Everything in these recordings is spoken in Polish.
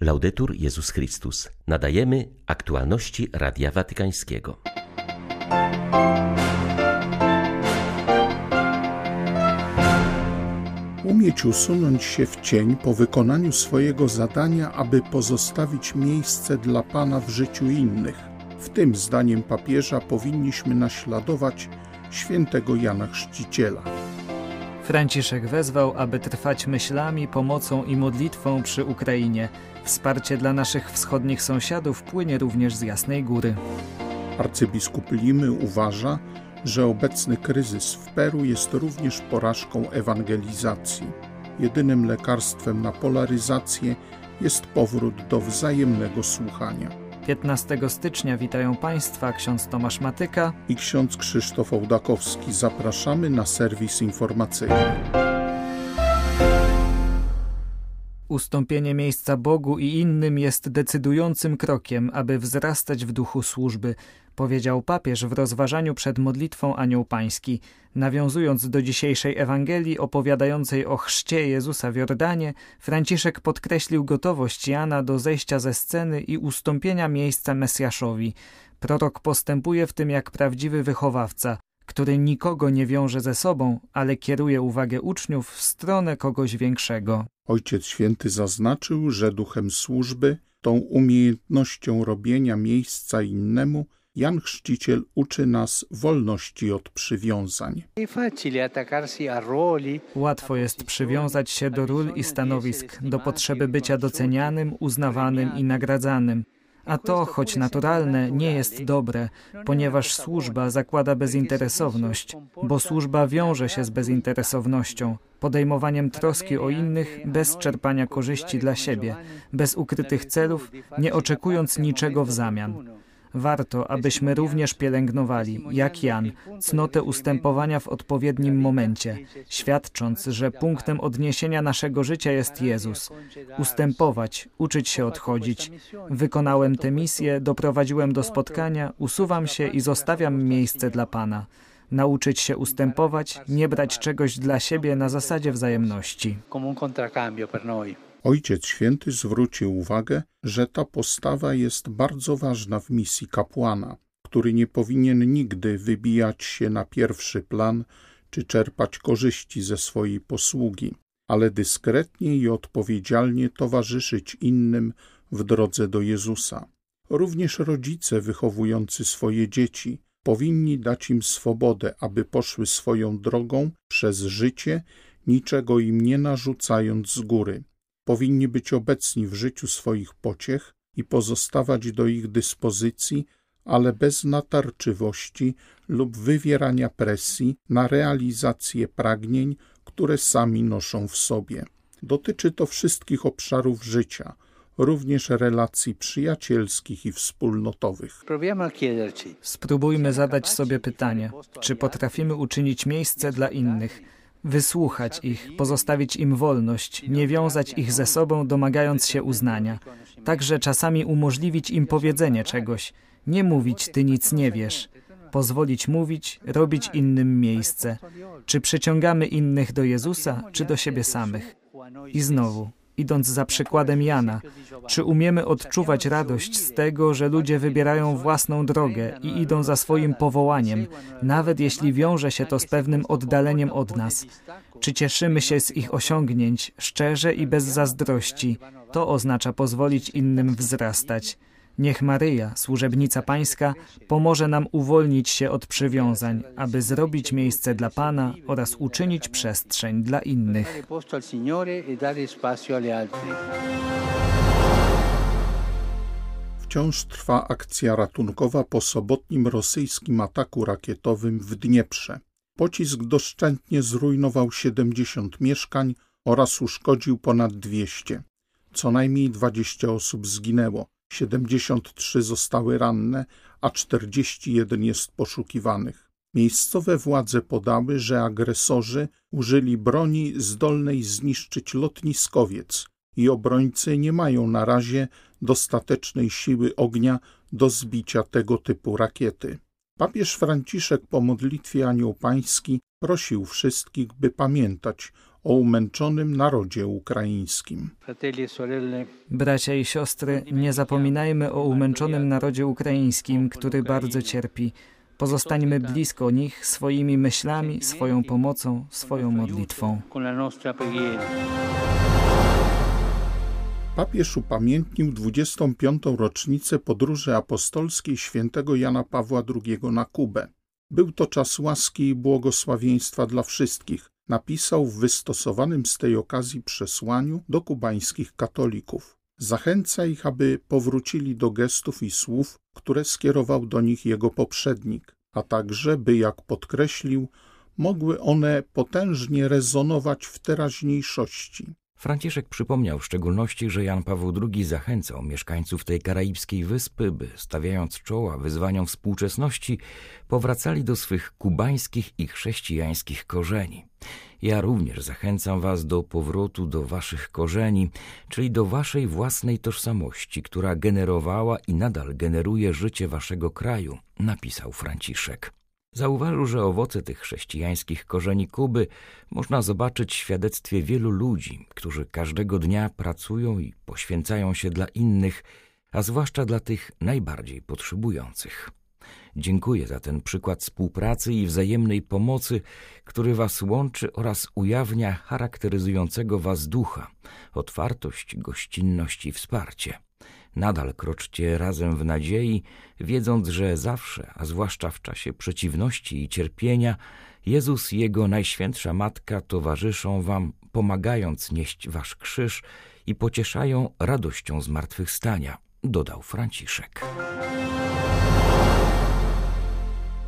Laudetur Jezus Chrystus. Nadajemy aktualności Radia Watykańskiego. Umieć usunąć się w cień po wykonaniu swojego zadania, aby pozostawić miejsce dla Pana w życiu innych. W tym, zdaniem papieża, powinniśmy naśladować świętego Jana Chrzciciela. Franciszek wezwał, aby trwać myślami, pomocą i modlitwą przy Ukrainie. Wsparcie dla naszych wschodnich sąsiadów płynie również z Jasnej Góry. Arcybiskup Limy uważa, że obecny kryzys w Peru jest również porażką ewangelizacji. Jedynym lekarstwem na polaryzację jest powrót do wzajemnego słuchania. 15 stycznia witają Państwa ksiądz Tomasz Matyka i ksiądz Krzysztof Ołdakowski. Zapraszamy na serwis informacyjny. Ustąpienie miejsca Bogu i innym jest decydującym krokiem, aby wzrastać w duchu służby, powiedział papież w rozważaniu przed modlitwą Anioł Pański. Nawiązując do dzisiejszej Ewangelii opowiadającej o chrzcie Jezusa w Jordanie, Franciszek podkreślił gotowość Jana do zejścia ze sceny i ustąpienia miejsca Mesjaszowi. Prorok postępuje w tym jak prawdziwy wychowawca, który nikogo nie wiąże ze sobą, ale kieruje uwagę uczniów w stronę kogoś większego. Ojciec Święty zaznaczył, że duchem służby, tą umiejętnością robienia miejsca innemu, Jan Chrzciciel uczy nas wolności od przywiązań. Łatwo jest przywiązać się do ról i stanowisk, do potrzeby bycia docenianym, uznawanym i nagradzanym. A to, choć naturalne, nie jest dobre, ponieważ służba zakłada bezinteresowność, bo służba wiąże się z bezinteresownością, podejmowaniem troski o innych bez czerpania korzyści dla siebie, bez ukrytych celów, nie oczekując niczego w zamian. Warto, abyśmy również pielęgnowali, jak Jan, cnotę ustępowania w odpowiednim momencie, świadcząc, że punktem odniesienia naszego życia jest Jezus. Ustępować, uczyć się odchodzić. Wykonałem tę misję, doprowadziłem do spotkania, usuwam się i zostawiam miejsce dla Pana nauczyć się ustępować, nie brać czegoś dla siebie na zasadzie wzajemności. Ojciec Święty zwrócił uwagę, że ta postawa jest bardzo ważna w misji kapłana, który nie powinien nigdy wybijać się na pierwszy plan czy czerpać korzyści ze swojej posługi, ale dyskretnie i odpowiedzialnie towarzyszyć innym w drodze do Jezusa. Również rodzice wychowujący swoje dzieci powinni dać im swobodę, aby poszły swoją drogą przez życie, niczego im nie narzucając z góry powinni być obecni w życiu swoich pociech i pozostawać do ich dyspozycji, ale bez natarczywości lub wywierania presji na realizację pragnień, które sami noszą w sobie. Dotyczy to wszystkich obszarów życia, również relacji przyjacielskich i wspólnotowych. Spróbujmy zadać sobie pytanie, czy potrafimy uczynić miejsce dla innych wysłuchać ich, pozostawić im wolność, nie wiązać ich ze sobą, domagając się uznania. Także czasami umożliwić im powiedzenie czegoś, nie mówić ty nic nie wiesz, pozwolić mówić, robić innym miejsce. Czy przyciągamy innych do Jezusa, czy do siebie samych? I znowu, idąc za przykładem Jana, czy umiemy odczuwać radość z tego, że ludzie wybierają własną drogę i idą za swoim powołaniem, nawet jeśli wiąże się to z pewnym oddaleniem od nas? Czy cieszymy się z ich osiągnięć szczerze i bez zazdrości? To oznacza pozwolić innym wzrastać. Niech Maryja, służebnica Pańska, pomoże nam uwolnić się od przywiązań, aby zrobić miejsce dla Pana oraz uczynić przestrzeń dla innych. Wciąż trwa akcja ratunkowa po sobotnim rosyjskim ataku rakietowym w Dnieprze. Pocisk doszczętnie zrujnował 70 mieszkań oraz uszkodził ponad 200. Co najmniej 20 osób zginęło. 73 zostały ranne, a 41 jest poszukiwanych. Miejscowe władze podały, że agresorzy użyli broni zdolnej zniszczyć lotniskowiec i obrońcy nie mają na razie dostatecznej siły ognia do zbicia tego typu rakiety. Papież Franciszek po modlitwie Anioł Pański prosił wszystkich, by pamiętać o umęczonym narodzie ukraińskim. Bracia i siostry, nie zapominajmy o umęczonym narodzie ukraińskim, który bardzo cierpi. Pozostańmy blisko nich swoimi myślami, swoją pomocą, swoją modlitwą. Papież upamiętnił 25. rocznicę podróży apostolskiej świętego Jana Pawła II na Kubę. Był to czas łaski i błogosławieństwa dla wszystkich, napisał w wystosowanym z tej okazji przesłaniu do kubańskich katolików. Zachęca ich, aby powrócili do gestów i słów, które skierował do nich jego poprzednik, a także, by jak podkreślił, mogły one potężnie rezonować w teraźniejszości. Franciszek przypomniał w szczególności, że Jan Paweł II zachęcał mieszkańców tej karaibskiej wyspy, by stawiając czoła wyzwaniom współczesności, powracali do swych kubańskich i chrześcijańskich korzeni. Ja również zachęcam Was do powrotu do Waszych korzeni, czyli do Waszej własnej tożsamości, która generowała i nadal generuje życie Waszego kraju, napisał Franciszek. Zauważył, że owoce tych chrześcijańskich korzeni Kuby można zobaczyć w świadectwie wielu ludzi, którzy każdego dnia pracują i poświęcają się dla innych, a zwłaszcza dla tych najbardziej potrzebujących. Dziękuję za ten przykład współpracy i wzajemnej pomocy, który Was łączy oraz ujawnia charakteryzującego Was ducha, otwartość, gościnność i wsparcie. Nadal kroczcie razem w nadziei, wiedząc, że zawsze, a zwłaszcza w czasie przeciwności i cierpienia, Jezus i Jego Najświętsza Matka towarzyszą Wam, pomagając nieść Wasz krzyż i pocieszają radością zmartwychwstania, dodał Franciszek.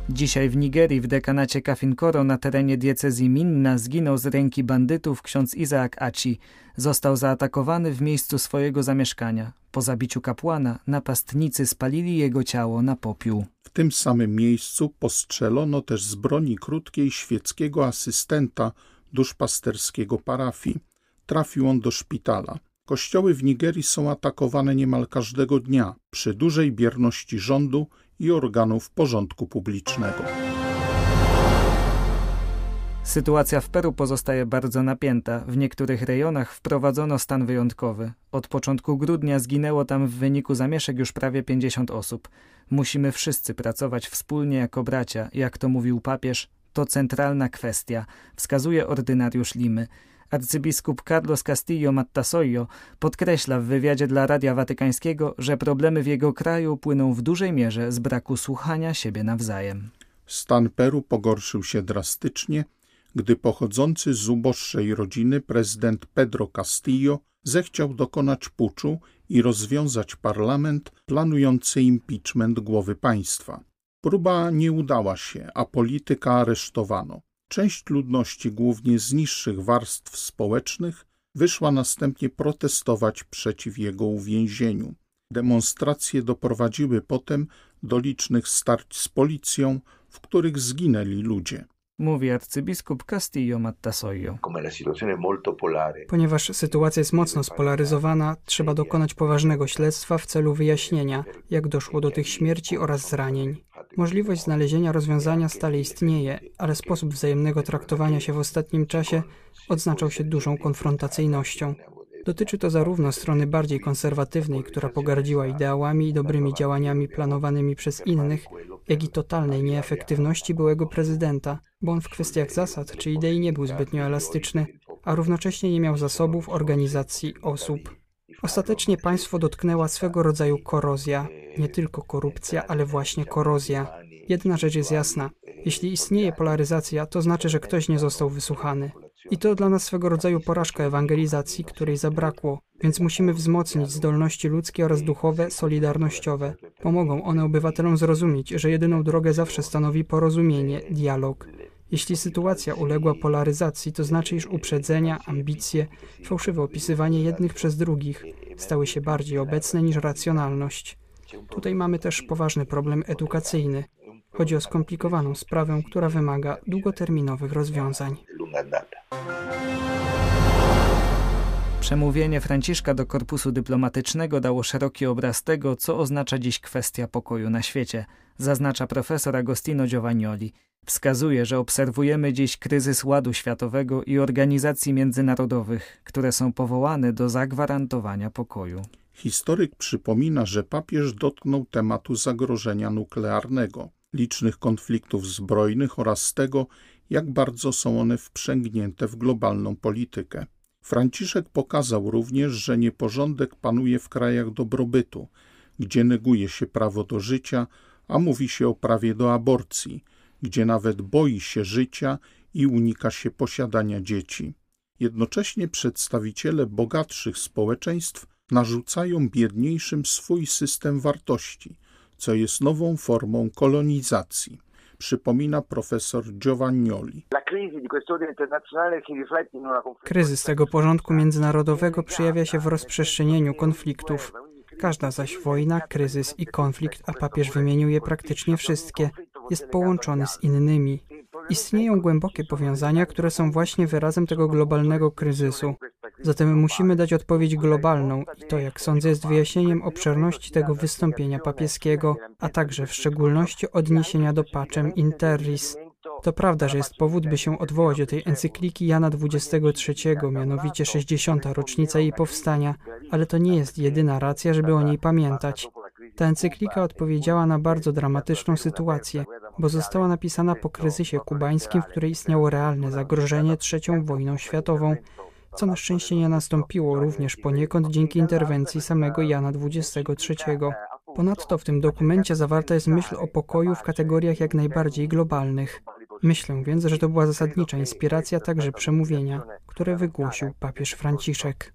Dzisiaj w Nigerii, w dekanacie Kafinkoro na terenie diecezji Minna zginął z ręki bandytów ksiądz Izaak Aci. Został zaatakowany w miejscu swojego zamieszkania. Po zabiciu kapłana napastnicy spalili jego ciało na popiół. W tym samym miejscu postrzelono też z broni krótkiej świeckiego asystenta duszpasterskiego parafii. Trafił on do szpitala. Kościoły w Nigerii są atakowane niemal każdego dnia przy dużej bierności rządu i organów porządku publicznego. Sytuacja w Peru pozostaje bardzo napięta. W niektórych rejonach wprowadzono stan wyjątkowy. Od początku grudnia zginęło tam w wyniku zamieszek już prawie 50 osób. Musimy wszyscy pracować wspólnie jako bracia, jak to mówił papież. To centralna kwestia, wskazuje ordynariusz Limy. Arcybiskup Carlos Castillo Mattasoyo podkreśla w wywiadzie dla Radia Watykańskiego, że problemy w jego kraju płyną w dużej mierze z braku słuchania siebie nawzajem. Stan Peru pogorszył się drastycznie, gdy pochodzący z uboższej rodziny prezydent Pedro Castillo zechciał dokonać puczu i rozwiązać parlament planujący impeachment głowy państwa. Próba nie udała się, a polityka aresztowano. Część ludności, głównie z niższych warstw społecznych, wyszła następnie protestować przeciw jego uwięzieniu. Demonstracje doprowadziły potem do licznych starć z policją, w których zginęli ludzie. Mówi arcybiskup Castillo Mattasoyo. Ponieważ sytuacja jest mocno spolaryzowana, trzeba dokonać poważnego śledztwa w celu wyjaśnienia, jak doszło do tych śmierci oraz zranień. Możliwość znalezienia rozwiązania stale istnieje, ale sposób wzajemnego traktowania się w ostatnim czasie odznaczał się dużą konfrontacyjnością. Dotyczy to zarówno strony bardziej konserwatywnej, która pogardziła ideałami i dobrymi działaniami planowanymi przez innych, jak i totalnej nieefektywności byłego prezydenta, bo on w kwestiach zasad czy idei nie był zbytnio elastyczny, a równocześnie nie miał zasobów, organizacji, osób. Ostatecznie państwo dotknęła swego rodzaju korozja, nie tylko korupcja, ale właśnie korozja. Jedna rzecz jest jasna. Jeśli istnieje polaryzacja, to znaczy, że ktoś nie został wysłuchany. I to dla nas swego rodzaju porażka ewangelizacji, której zabrakło, więc musimy wzmocnić zdolności ludzkie oraz duchowe, solidarnościowe. Pomogą one obywatelom zrozumieć, że jedyną drogę zawsze stanowi porozumienie, dialog. Jeśli sytuacja uległa polaryzacji, to znaczy, iż uprzedzenia, ambicje, fałszywe opisywanie jednych przez drugich stały się bardziej obecne niż racjonalność. Tutaj mamy też poważny problem edukacyjny. Chodzi o skomplikowaną sprawę, która wymaga długoterminowych rozwiązań. Przemówienie Franciszka do korpusu dyplomatycznego dało szeroki obraz tego, co oznacza dziś kwestia pokoju na świecie, zaznacza profesor Agostino Giovagnoli. Wskazuje, że obserwujemy dziś kryzys ładu światowego i organizacji międzynarodowych, które są powołane do zagwarantowania pokoju. Historyk przypomina, że papież dotknął tematu zagrożenia nuklearnego, licznych konfliktów zbrojnych oraz tego, jak bardzo są one wprzęgnięte w globalną politykę. Franciszek pokazał również, że nieporządek panuje w krajach dobrobytu, gdzie neguje się prawo do życia, a mówi się o prawie do aborcji, gdzie nawet boi się życia i unika się posiadania dzieci. Jednocześnie przedstawiciele bogatszych społeczeństw narzucają biedniejszym swój system wartości, co jest nową formą kolonizacji przypomina profesor Giovannioli. Kryzys tego porządku międzynarodowego przejawia się w rozprzestrzenieniu konfliktów. Każda zaś wojna, kryzys i konflikt, a papież wymienił je praktycznie wszystkie, jest połączony z innymi. Istnieją głębokie powiązania, które są właśnie wyrazem tego globalnego kryzysu. Zatem musimy dać odpowiedź globalną i to, jak sądzę, jest wyjaśnieniem obszerności tego wystąpienia papieskiego, a także w szczególności odniesienia do Pacem Interris. To prawda, że jest powód, by się odwołać do tej encykliki Jana XXIII, mianowicie 60. rocznica jej powstania, ale to nie jest jedyna racja, żeby o niej pamiętać. Ta encyklika odpowiedziała na bardzo dramatyczną sytuację, bo została napisana po kryzysie kubańskim, w której istniało realne zagrożenie trzecią wojną światową, co na szczęście nie nastąpiło również poniekąd dzięki interwencji samego Jana XXIII. Ponadto w tym dokumencie zawarta jest myśl o pokoju w kategoriach jak najbardziej globalnych. Myślę więc, że to była zasadnicza inspiracja także przemówienia, które wygłosił papież Franciszek.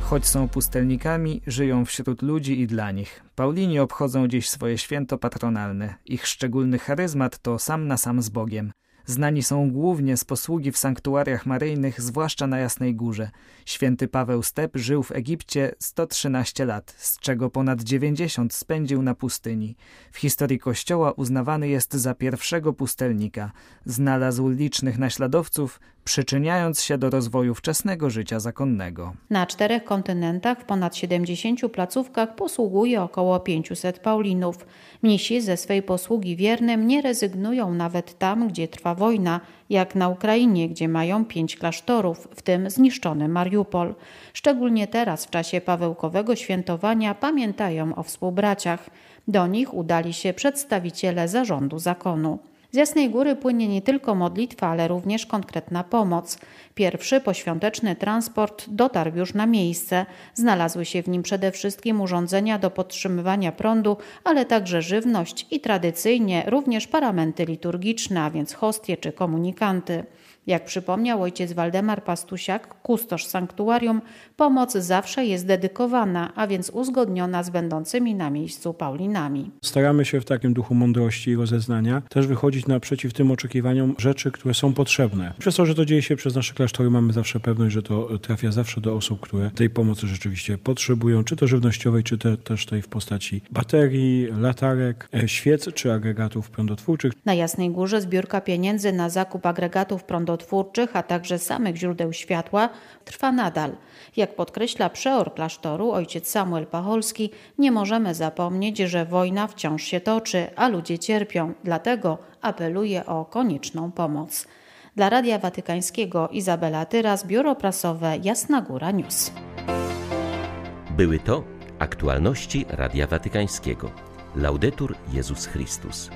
Choć są pustelnikami, żyją wśród ludzi i dla nich. Paulini obchodzą dziś swoje święto patronalne. Ich szczególny charyzmat to sam na sam z Bogiem. Znani są głównie z posługi w sanktuariach maryjnych, zwłaszcza na Jasnej Górze. Święty Paweł Step żył w Egipcie 113 lat, z czego ponad 90 spędził na pustyni. W historii Kościoła uznawany jest za pierwszego pustelnika. Znalazł licznych naśladowców, przyczyniając się do rozwoju wczesnego życia zakonnego. Na czterech kontynentach w ponad 70 placówkach posługuje około 500 Paulinów. Mnisi ze swej posługi wiernym nie rezygnują nawet tam, gdzie trwa wojna, jak na Ukrainie, gdzie mają pięć klasztorów, w tym zniszczony Mariupol. Szczególnie teraz, w czasie pawełkowego świętowania, pamiętają o współbraciach. Do nich udali się przedstawiciele zarządu zakonu. Z Jasnej Góry płynie nie tylko modlitwa, ale również konkretna pomoc. Pierwszy poświąteczny transport dotarł już na miejsce. Znalazły się w nim przede wszystkim urządzenia do podtrzymywania prądu, ale także żywność i tradycyjnie również paramenty liturgiczne, a więc hostie czy komunikanty. Jak przypomniał ojciec Waldemar Pastusiak, kustosz sanktuarium, pomoc zawsze jest dedykowana, a więc uzgodniona z będącymi na miejscu Paulinami. Staramy się w takim duchu mądrości i rozeznania też wychodzić naprzeciw tym oczekiwaniom rzeczy, które są potrzebne. Przez to, że to dzieje się przez nasze klasztory, mamy zawsze pewność, że to trafia zawsze do osób, które tej pomocy rzeczywiście potrzebują, czy to żywnościowej, czy te, też tej w postaci baterii, latarek, e, świec, czy agregatów prądotwórczych. Na Jasnej Górze zbiórka pieniędzy na zakup agregatów prądotwórczych prądotwórczych, a także samych źródeł światła trwa nadal. Jak podkreśla przeor klasztoru ojciec Samuel Pacholski, nie możemy zapomnieć, że wojna wciąż się toczy, a ludzie cierpią, dlatego apeluje o konieczną pomoc. Dla Radia Watykańskiego Izabela Tyras, Biuro Prasowe Jasna Góra News. Były to aktualności Radia Watykańskiego. Laudetur Jezus Chrystus.